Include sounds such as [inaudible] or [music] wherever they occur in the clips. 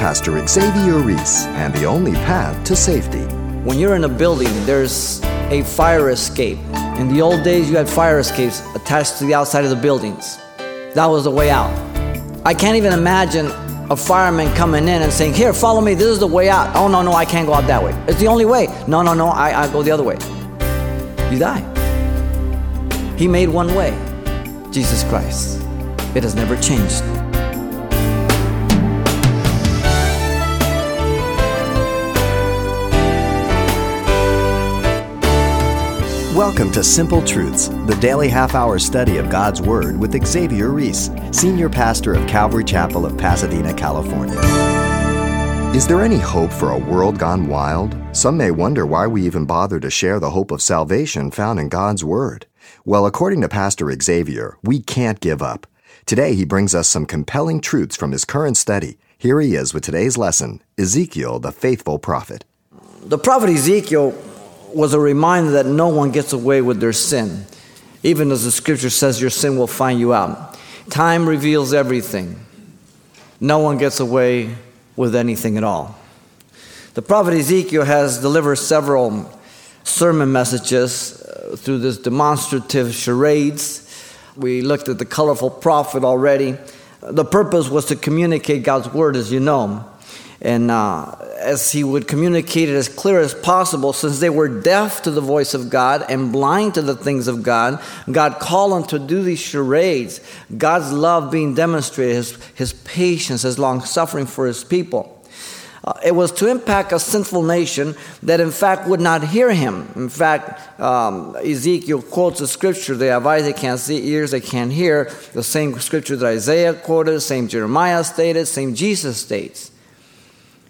Pastor Xavier Reese and the only path to safety. When you're in a building, there's a fire escape. In the old days, you had fire escapes attached to the outside of the buildings. That was the way out. I can't even imagine a fireman coming in and saying, Here, follow me, this is the way out. Oh, no, no, I can't go out that way. It's the only way. No, no, no, I, I go the other way. You die. He made one way Jesus Christ. It has never changed. Welcome to Simple Truths, the daily half hour study of God's Word with Xavier Reese, Senior Pastor of Calvary Chapel of Pasadena, California. Is there any hope for a world gone wild? Some may wonder why we even bother to share the hope of salvation found in God's Word. Well, according to Pastor Xavier, we can't give up. Today, he brings us some compelling truths from his current study. Here he is with today's lesson Ezekiel, the faithful prophet. The prophet Ezekiel was a reminder that no one gets away with their sin. Even as the scripture says, your sin will find you out. Time reveals everything. No one gets away with anything at all. The prophet Ezekiel has delivered several sermon messages uh, through this demonstrative charades. We looked at the colorful prophet already. The purpose was to communicate God's word, as you know. And uh, as he would communicate it as clear as possible, since they were deaf to the voice of God and blind to the things of God, God called them to do these charades. God's love being demonstrated, his, his patience, his long suffering for his people. Uh, it was to impact a sinful nation that, in fact, would not hear him. In fact, um, Ezekiel quotes a scripture they have eyes they can't see, ears they can't hear. The same scripture that Isaiah quoted, same Jeremiah stated, same Jesus states.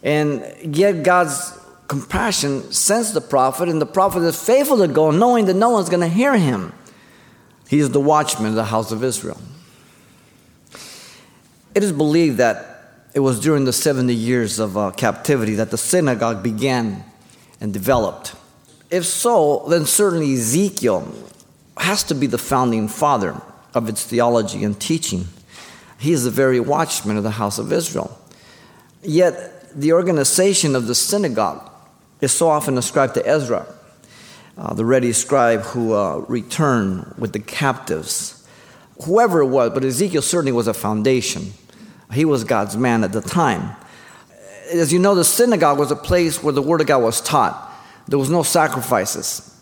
And yet God's compassion sends the prophet, and the prophet is faithful to go, knowing that no one's going to hear him. He is the watchman of the house of Israel. It is believed that it was during the 70 years of uh, captivity that the synagogue began and developed. If so, then certainly Ezekiel has to be the founding father of its theology and teaching. He is the very watchman of the house of Israel. Yet, the organization of the synagogue is so often ascribed to Ezra, uh, the ready scribe who uh, returned with the captives. Whoever it was, but Ezekiel certainly was a foundation. He was God's man at the time. As you know, the synagogue was a place where the Word of God was taught. There was no sacrifices.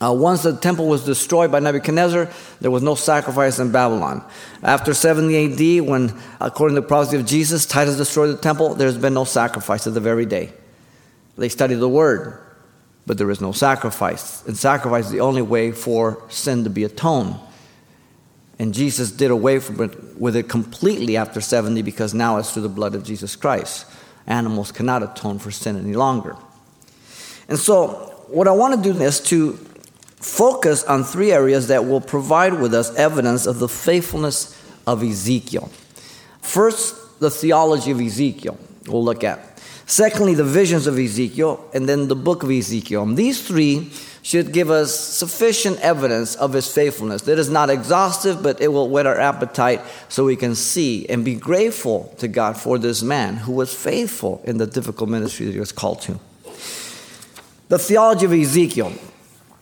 Uh, once the temple was destroyed by Nebuchadnezzar, there was no sacrifice in Babylon. After 70 AD, when, according to the prophecy of Jesus, Titus destroyed the temple, there's been no sacrifice to the very day. They study the word, but there is no sacrifice. And sacrifice is the only way for sin to be atoned. And Jesus did away from it, with it completely after 70 because now it's through the blood of Jesus Christ. Animals cannot atone for sin any longer. And so, what I want to do is to focus on three areas that will provide with us evidence of the faithfulness of Ezekiel. First, the theology of Ezekiel, we'll look at. Secondly, the visions of Ezekiel, and then the book of Ezekiel. And these three should give us sufficient evidence of his faithfulness. That is not exhaustive, but it will whet our appetite so we can see and be grateful to God for this man who was faithful in the difficult ministry that he was called to. The theology of Ezekiel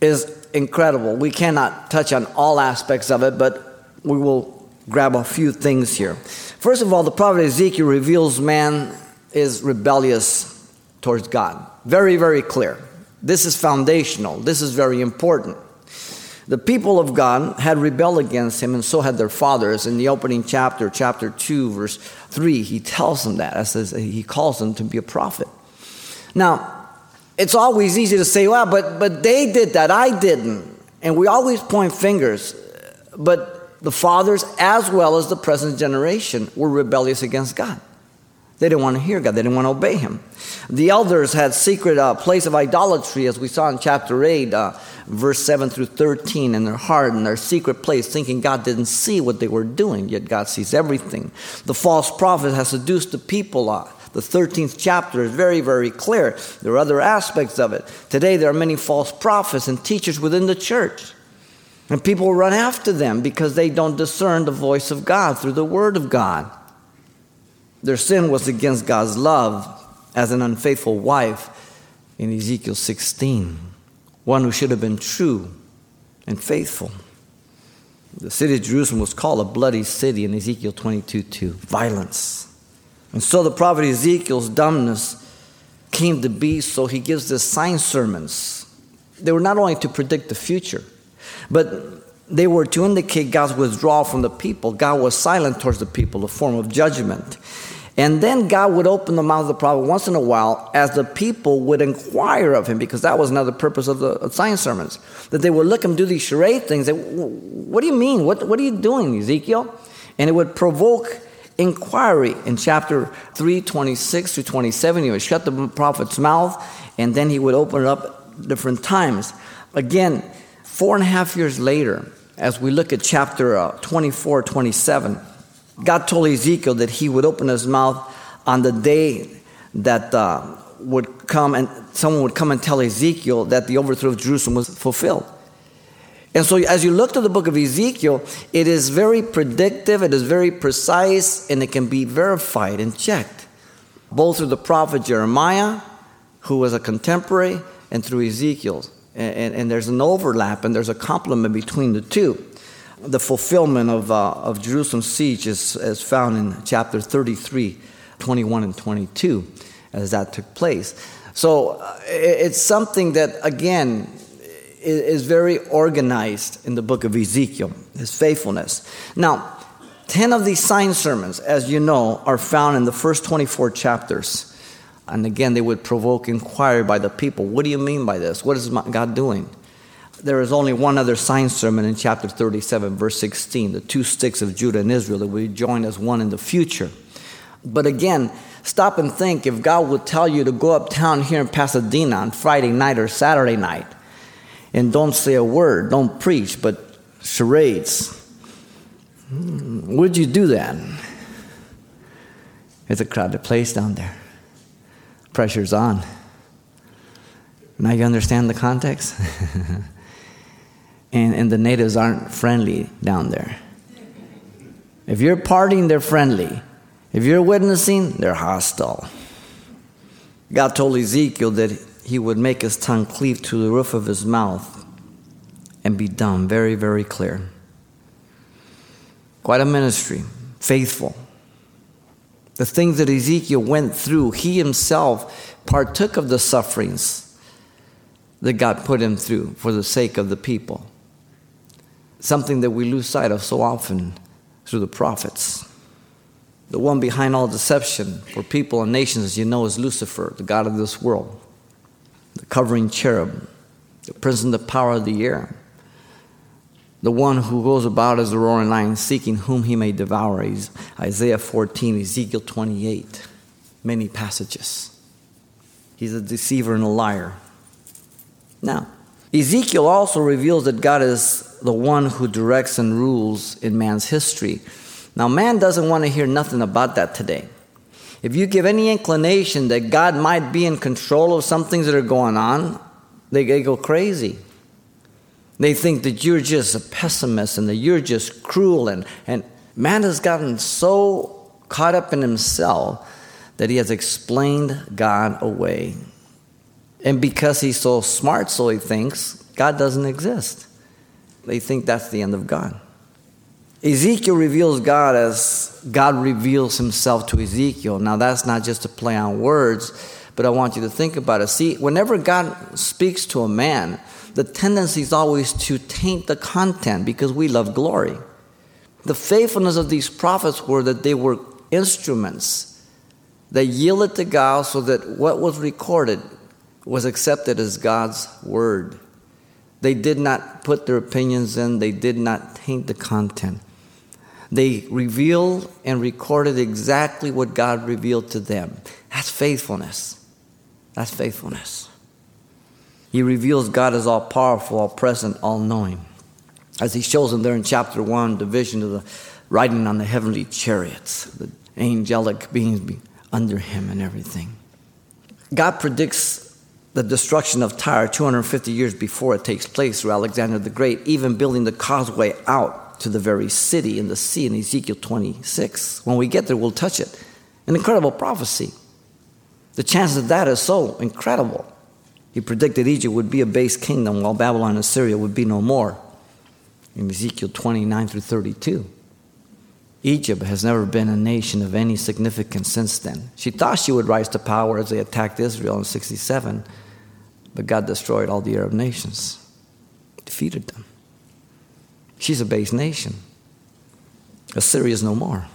is incredible. We cannot touch on all aspects of it, but we will grab a few things here. First of all, the prophet Ezekiel reveals man is rebellious towards God. Very, very clear. This is foundational. This is very important. The people of God had rebelled against him, and so had their fathers. In the opening chapter, chapter 2, verse 3, he tells them that. Says he calls them to be a prophet. Now, it's always easy to say, well, but, but they did that, I didn't. And we always point fingers. But the fathers, as well as the present generation, were rebellious against God. They didn't want to hear God, they didn't want to obey Him. The elders had secret uh, place of idolatry, as we saw in chapter 8, uh, verse 7 through 13, in their heart, in their secret place, thinking God didn't see what they were doing, yet God sees everything. The false prophet has seduced the people. Uh, the 13th chapter is very, very clear. There are other aspects of it. Today, there are many false prophets and teachers within the church. And people run after them because they don't discern the voice of God through the Word of God. Their sin was against God's love as an unfaithful wife in Ezekiel 16, one who should have been true and faithful. The city of Jerusalem was called a bloody city in Ezekiel 22 2. Violence. And so the prophet Ezekiel's dumbness came to be, so he gives the sign sermons. They were not only to predict the future, but they were to indicate God's withdrawal from the people. God was silent towards the people, a form of judgment. And then God would open the mouth of the prophet once in a while as the people would inquire of him, because that was another purpose of the sign sermons. That they would look him do these charade things. They, what do you mean? What, what are you doing, Ezekiel? And it would provoke inquiry in chapter 3, 26 to 27. He would shut the prophet's mouth, and then he would open it up different times. Again, four and a half years later, as we look at chapter uh, 24, 27, God told Ezekiel that he would open his mouth on the day that uh, would come and someone would come and tell Ezekiel that the overthrow of Jerusalem was fulfilled. And so, as you look to the book of Ezekiel, it is very predictive, it is very precise, and it can be verified and checked, both through the prophet Jeremiah, who was a contemporary, and through Ezekiel. And, and, and there's an overlap and there's a complement between the two the fulfillment of, uh, of Jerusalem's siege is, is found in chapter 33, 21 and 22, as that took place. So uh, it's something that, again, is very organized in the book of Ezekiel, his faithfulness. Now, 10 of these sign sermons, as you know, are found in the first 24 chapters. And again, they would provoke inquiry by the people. What do you mean by this? What is God doing? there is only one other sign sermon in chapter 37, verse 16, the two sticks of Judah and Israel that we join as one in the future. But again, stop and think if God would tell you to go uptown here in Pasadena on Friday night or Saturday night and don't say a word, don't preach, but charades. Would you do that? It's a crowded place down there. Pressure's on. Now you understand the context? [laughs] and, and the natives aren't friendly down there. If you're partying, they're friendly. If you're witnessing, they're hostile. God told Ezekiel that he would make his tongue cleave to the roof of his mouth and be dumb. Very, very clear. Quite a ministry, faithful. The things that Ezekiel went through, he himself partook of the sufferings that God put him through for the sake of the people something that we lose sight of so often through the prophets. The one behind all deception for people and nations, as you know, is Lucifer, the God of this world, the covering cherub, the prince and the power of the air, the one who goes about as a roaring lion, seeking whom he may devour. Isaiah 14, Ezekiel 28, many passages. He's a deceiver and a liar. Now, Ezekiel also reveals that God is the one who directs and rules in man's history. Now, man doesn't want to hear nothing about that today. If you give any inclination that God might be in control of some things that are going on, they, they go crazy. They think that you're just a pessimist and that you're just cruel. And, and man has gotten so caught up in himself that he has explained God away. And because he's so smart, so he thinks, God doesn't exist. They think that's the end of God. Ezekiel reveals God as God reveals himself to Ezekiel. Now, that's not just a play on words, but I want you to think about it. See, whenever God speaks to a man, the tendency is always to taint the content because we love glory. The faithfulness of these prophets were that they were instruments that yielded to God so that what was recorded was accepted as God's word. They did not put their opinions in, they did not taint the content. They revealed and recorded exactly what God revealed to them. That's faithfulness. That's faithfulness. He reveals God as all powerful, all present, all knowing. As he shows them there in chapter 1, the vision of the riding on the heavenly chariots, the angelic beings under him and everything. God predicts the destruction of Tyre 250 years before it takes place through Alexander the Great, even building the causeway out to the very city in the sea in Ezekiel 26. When we get there, we'll touch it. An incredible prophecy. The chances of that is so incredible. He predicted Egypt would be a base kingdom while Babylon and Syria would be no more. In Ezekiel 29 through 32. Egypt has never been a nation of any significance since then. She thought she would rise to power as they attacked Israel in 67, but God destroyed all the Arab nations, defeated them. She's a base nation. Assyria is no more.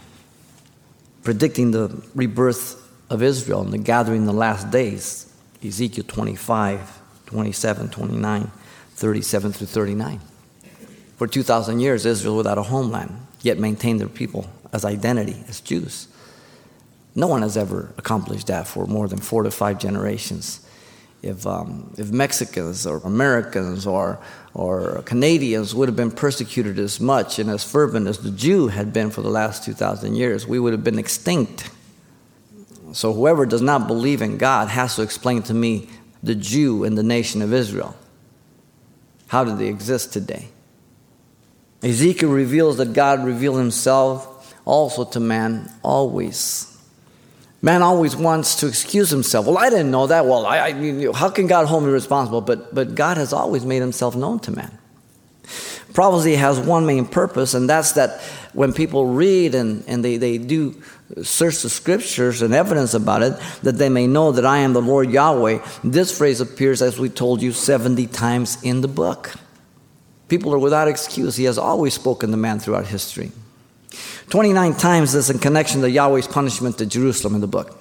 Predicting the rebirth of Israel and the gathering in the last days, Ezekiel 25, 27, 29, 37 through 39. For 2,000 years, Israel without a homeland, yet maintained their people as identity, as Jews. No one has ever accomplished that for more than four to five generations. If, um, if Mexicans or Americans or, or Canadians would have been persecuted as much and as fervent as the Jew had been for the last 2,000 years, we would have been extinct. So whoever does not believe in God has to explain to me the Jew and the nation of Israel. How do they exist today? Ezekiel reveals that God revealed himself also to man always. Man always wants to excuse himself. Well, I didn't know that. Well, I, I, how can God hold me responsible? But, but God has always made himself known to man. Prophecy has one main purpose, and that's that when people read and, and they, they do search the scriptures and evidence about it, that they may know that I am the Lord Yahweh. This phrase appears, as we told you, 70 times in the book. People are without excuse. He has always spoken to man throughout history. 29 times this in connection to Yahweh's punishment to Jerusalem in the book.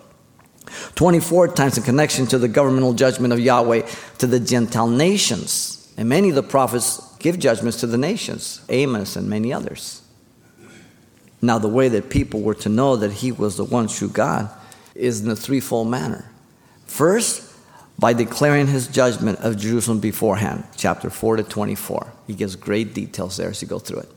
24 times in connection to the governmental judgment of Yahweh to the Gentile nations. And many of the prophets give judgments to the nations, Amos and many others. Now, the way that people were to know that he was the one true God is in a threefold manner. First, by declaring his judgment of Jerusalem beforehand, chapter 4 to 24. He gives great details there as you go through it.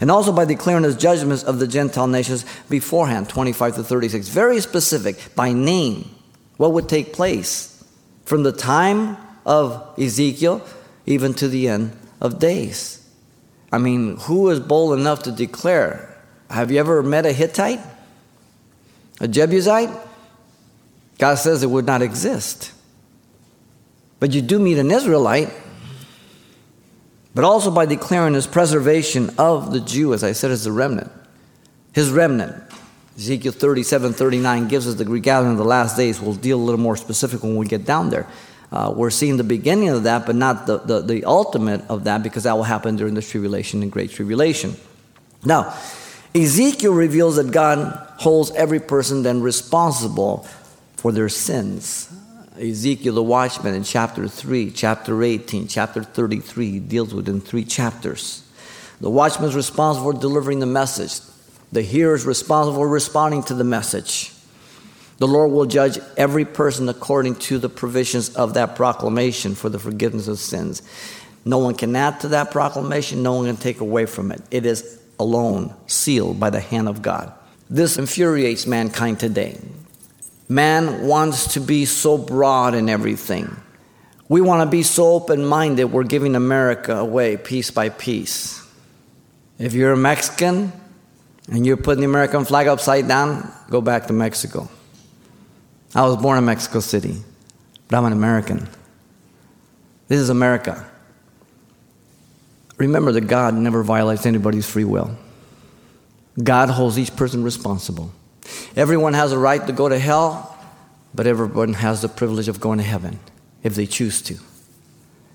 And also by declaring his judgments of the Gentile nations beforehand, 25 to 36. Very specific, by name, what would take place from the time of Ezekiel even to the end of days. I mean, who is bold enough to declare? Have you ever met a Hittite? A Jebusite? God says it would not exist. But you do meet an Israelite, but also by declaring his preservation of the Jew, as I said, as the remnant. His remnant. Ezekiel 37 39 gives us the regathering of the last days. We'll deal a little more specific when we get down there. Uh, we're seeing the beginning of that, but not the, the, the ultimate of that, because that will happen during the tribulation and great tribulation. Now, Ezekiel reveals that God holds every person then responsible for their sins. Ezekiel the watchman in chapter 3, chapter 18, chapter 33 deals with in three chapters. The watchman is responsible for delivering the message. The hearer is responsible for responding to the message. The Lord will judge every person according to the provisions of that proclamation for the forgiveness of sins. No one can add to that proclamation, no one can take away from it. It is alone sealed by the hand of God. This infuriates mankind today. Man wants to be so broad in everything. We want to be so open minded, we're giving America away piece by piece. If you're a Mexican and you're putting the American flag upside down, go back to Mexico. I was born in Mexico City, but I'm an American. This is America. Remember that God never violates anybody's free will. God holds each person responsible. Everyone has a right to go to hell, but everyone has the privilege of going to heaven if they choose to.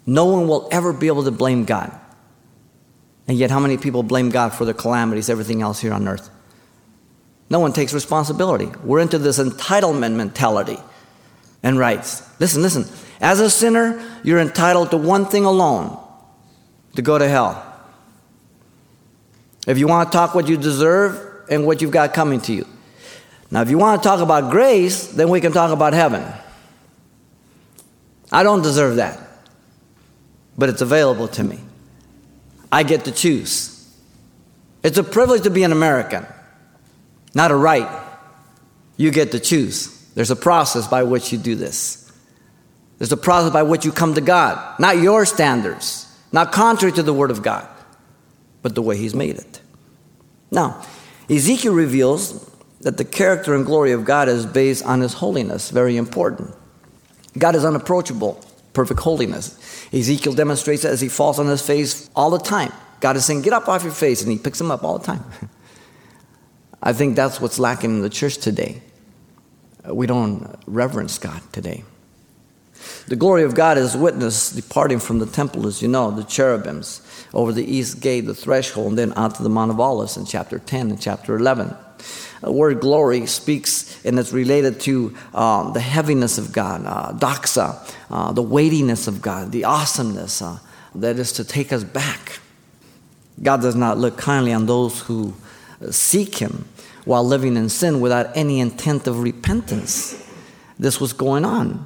No one will ever be able to blame God. And yet, how many people blame God for the calamities, everything else here on earth? No one takes responsibility. We're into this entitlement mentality and rights. Listen, listen. As a sinner, you're entitled to one thing alone to go to hell. If you want to talk what you deserve and what you've got coming to you. Now, if you want to talk about grace, then we can talk about heaven. I don't deserve that, but it's available to me. I get to choose. It's a privilege to be an American, not a right. You get to choose. There's a process by which you do this. There's a process by which you come to God, not your standards, not contrary to the Word of God, but the way He's made it. Now, Ezekiel reveals that the character and glory of God is based on his holiness. Very important. God is unapproachable, perfect holiness. Ezekiel demonstrates that as he falls on his face all the time. God is saying, Get up off your face, and he picks him up all the time. [laughs] I think that's what's lacking in the church today. We don't reverence God today. The glory of God is witnessed departing from the temple, as you know, the cherubims over the east gate, the threshold, and then onto the Mount of Olives in chapter 10 and chapter 11. The word glory speaks and it's related to um, the heaviness of God, uh, doxa, uh, the weightiness of God, the awesomeness uh, that is to take us back. God does not look kindly on those who seek Him while living in sin without any intent of repentance. This was going on.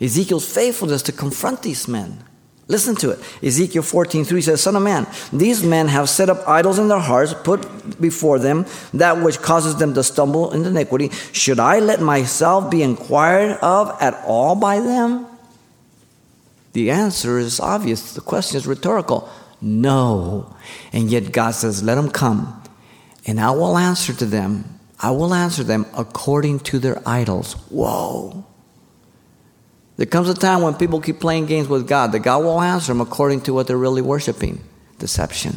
Ezekiel's faithfulness to confront these men. Listen to it. Ezekiel 14:3 says, Son of man, these men have set up idols in their hearts, put before them that which causes them to stumble in iniquity. Should I let myself be inquired of at all by them? The answer is obvious. The question is rhetorical. No. And yet God says, Let them come, and I will answer to them. I will answer them according to their idols. Whoa. There comes a time when people keep playing games with God that God won't answer them according to what they're really worshiping deception.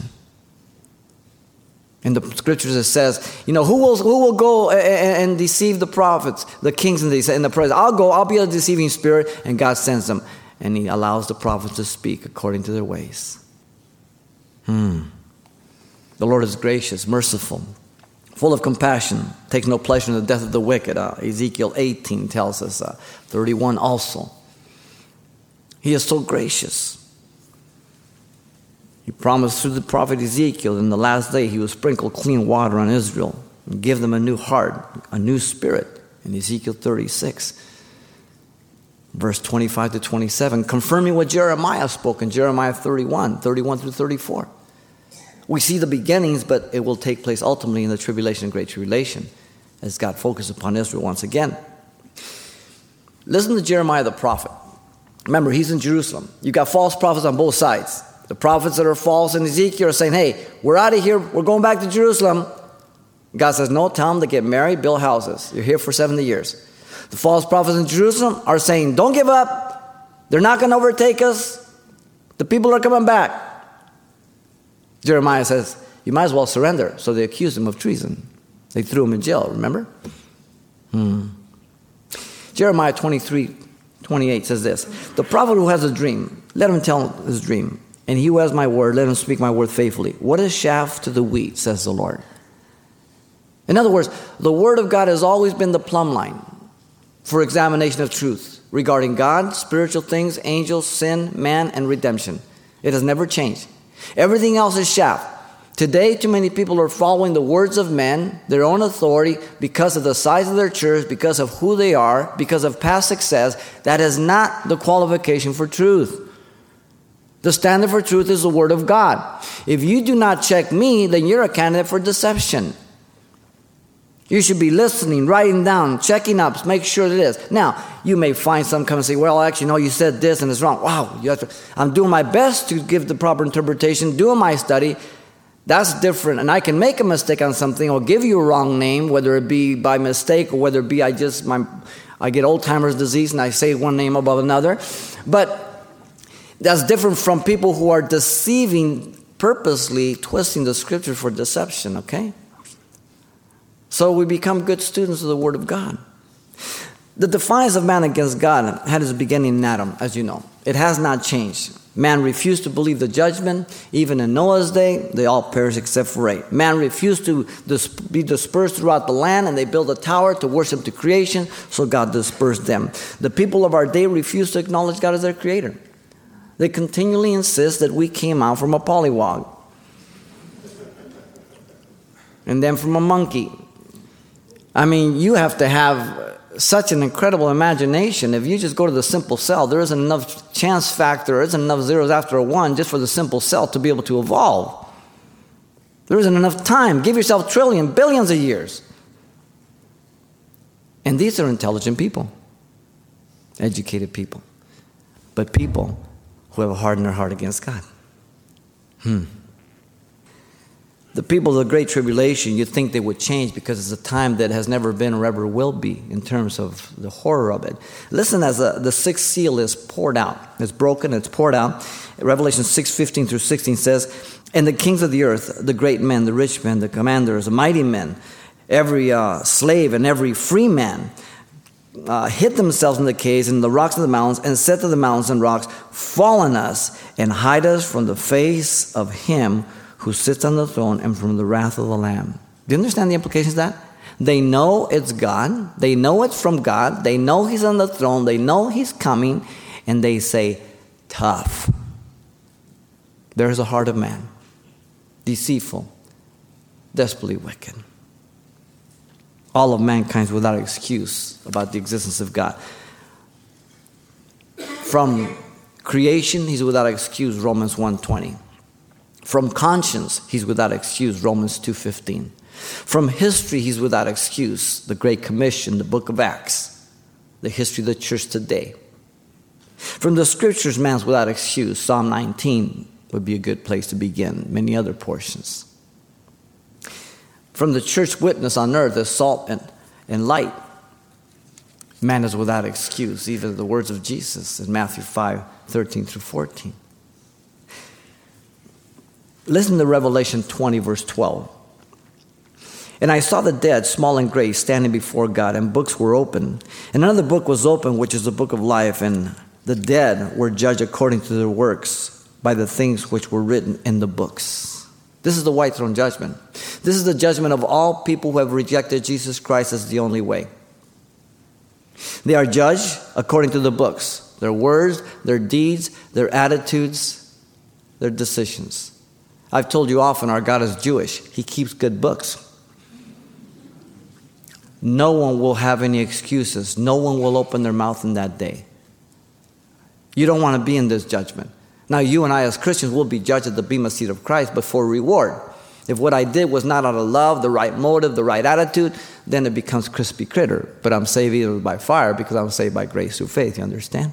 In the scriptures, it says, you know, who will, who will go and, deceive the prophets, the kings and the, and the presidents? I'll go, I'll be a deceiving spirit, and God sends them. And He allows the prophets to speak according to their ways. Hmm. The Lord is gracious, merciful, full of compassion, takes no pleasure in the death of the wicked. Uh, Ezekiel 18 tells us, uh, 31 also. He is so gracious. He promised through the prophet Ezekiel in the last day he would sprinkle clean water on Israel and give them a new heart, a new spirit in Ezekiel 36. Verse 25 to 27, confirming what Jeremiah spoke in Jeremiah 31, 31 through 34. We see the beginnings, but it will take place ultimately in the tribulation and great tribulation as God focuses upon Israel once again. Listen to Jeremiah the prophet. Remember, he's in Jerusalem. You've got false prophets on both sides. The prophets that are false in Ezekiel are saying, hey, we're out of here, we're going back to Jerusalem. God says, no, tell them to get married, build houses. You're here for 70 years. The false prophets in Jerusalem are saying, don't give up. They're not going to overtake us. The people are coming back. Jeremiah says, You might as well surrender. So they accused him of treason. They threw him in jail, remember? Hmm. Jeremiah 23 28 says this The prophet who has a dream, let him tell his dream. And he who has my word, let him speak my word faithfully. What is chaff to the wheat, says the Lord? In other words, the word of God has always been the plumb line for examination of truth regarding God, spiritual things, angels, sin, man, and redemption. It has never changed. Everything else is chaff. Today, too many people are following the words of men, their own authority, because of the size of their church, because of who they are, because of past success. That is not the qualification for truth. The standard for truth is the Word of God. If you do not check me, then you're a candidate for deception. You should be listening, writing down, checking up, make sure it is. Now, you may find some come and say, well, actually, no, you said this and it's wrong. Wow, I'm doing my best to give the proper interpretation, doing my study. That's different. And I can make a mistake on something or give you a wrong name, whether it be by mistake or whether it be I just, my, I get Alzheimer's disease and I say one name above another. But that's different from people who are deceiving, purposely twisting the scripture for deception, okay? So we become good students of the Word of God. The defiance of man against God had its beginning in Adam, as you know. It has not changed. Man refused to believe the judgment. Even in Noah's day, they all perished except for eight. Man refused to be dispersed throughout the land, and they built a tower to worship the creation, so God dispersed them. The people of our day refuse to acknowledge God as their creator. They continually insist that we came out from a pollywog, and then from a monkey, I mean, you have to have such an incredible imagination. If you just go to the simple cell, there isn't enough chance factor, there isn't enough zeros after a one just for the simple cell to be able to evolve. There isn't enough time. Give yourself trillion, billions of years. And these are intelligent people, educated people, but people who have in their heart against God. Hmm. The people of the Great Tribulation, you'd think they would change because it's a time that has never been or ever will be in terms of the horror of it. Listen as the, the sixth seal is poured out. It's broken, it's poured out. Revelation 6 15 through 16 says, And the kings of the earth, the great men, the rich men, the commanders, the mighty men, every uh, slave and every free man, uh, hid themselves in the caves and the rocks of the mountains and said to the mountains and rocks, Fall on us and hide us from the face of him who sits on the throne and from the wrath of the Lamb. Do you understand the implications of that? They know it's God. They know it's from God. They know He's on the throne. They know He's coming. And they say, Tough. There's a heart of man, deceitful, desperately wicked. All of mankind is without excuse about the existence of God. From creation, he's without excuse, Romans 120. From conscience, he's without excuse, Romans 2:15. From history, he's without excuse, the Great Commission, the book of Acts, the history of the church today. From the scriptures, man's without excuse, Psalm 19 would be a good place to begin, many other portions. From the church witness on earth as salt and, and light, man is without excuse, even the words of Jesus in Matthew 5 13 through 14. Listen to Revelation 20, verse 12. And I saw the dead, small and great, standing before God, and books were open. And another book was open, which is the book of life, and the dead were judged according to their works by the things which were written in the books. This is the white throne judgment. This is the judgment of all people who have rejected Jesus Christ as the only way. They are judged according to the books their words, their deeds, their attitudes, their decisions. I've told you often our God is Jewish, He keeps good books. No one will have any excuses. No one will open their mouth in that day. You don't want to be in this judgment. Now, you and I, as Christians, will be judged at the Bema seat of Christ, but for reward. If what I did was not out of love, the right motive, the right attitude, then it becomes crispy critter. But I'm saved either by fire because I'm saved by grace through faith. You understand?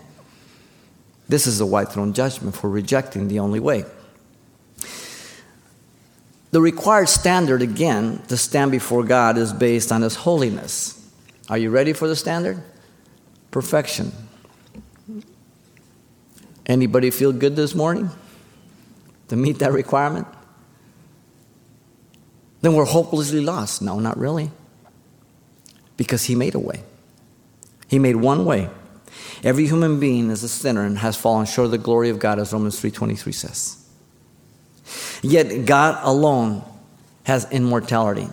This is the white throne judgment for rejecting the only way. The required standard, again, to stand before God is based on His holiness. Are you ready for the standard? Perfection. Anybody feel good this morning to meet that requirement? Then we're hopelessly lost. No, not really. Because He made a way. He made one way. Every human being is a sinner and has fallen short of the glory of God, as Romans 3.23 says. Yet God alone has immortality.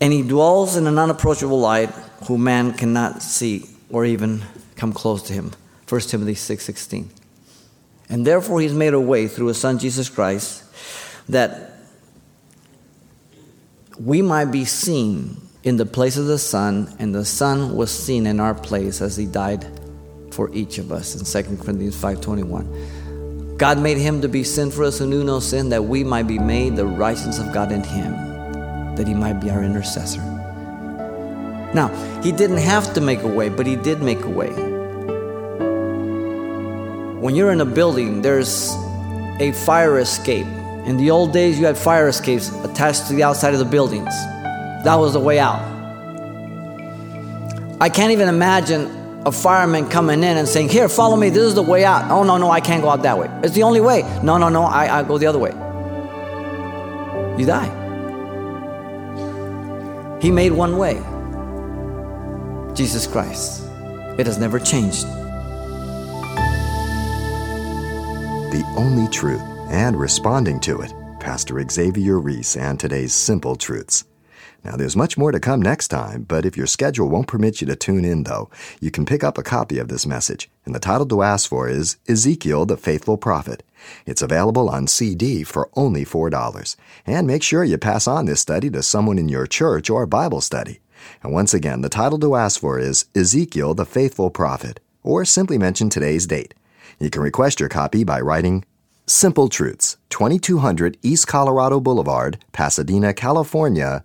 And he dwells in an unapproachable light who man cannot see or even come close to him. 1 Timothy 6:16. and therefore he's made a way through his son Jesus Christ that we might be seen in the place of the Son, and the Son was seen in our place as he died for each of us in 2 Corinthians 5:21. God made him to be sin for us who knew no sin, that we might be made the righteousness of God in him, that he might be our intercessor. Now, he didn't have to make a way, but he did make a way. When you're in a building, there's a fire escape. In the old days, you had fire escapes attached to the outside of the buildings. That was the way out. I can't even imagine a fireman coming in and saying, Here, follow me, this is the way out. Oh, no, no, I can't go out that way. It's the only way. No, no, no, I, I go the other way. You die. He made one way Jesus Christ. It has never changed. The only truth and responding to it. Pastor Xavier Reese and today's Simple Truths. Now, there's much more to come next time, but if your schedule won't permit you to tune in, though, you can pick up a copy of this message. And the title to ask for is Ezekiel the Faithful Prophet. It's available on CD for only $4. And make sure you pass on this study to someone in your church or Bible study. And once again, the title to ask for is Ezekiel the Faithful Prophet, or simply mention today's date. You can request your copy by writing Simple Truths, 2200 East Colorado Boulevard, Pasadena, California,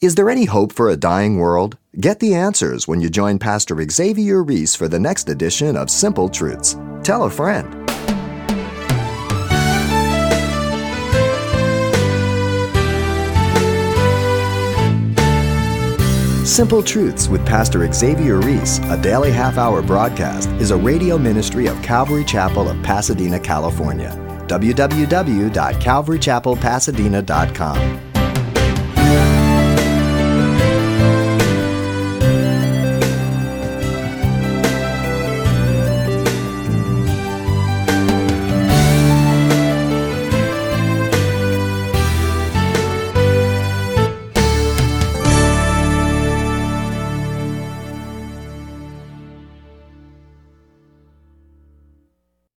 Is there any hope for a dying world? Get the answers when you join Pastor Xavier Reese for the next edition of Simple Truths. Tell a friend. Simple Truths with Pastor Xavier Reese, a daily half hour broadcast, is a radio ministry of Calvary Chapel of Pasadena, California. www.calvarychapelpasadena.com.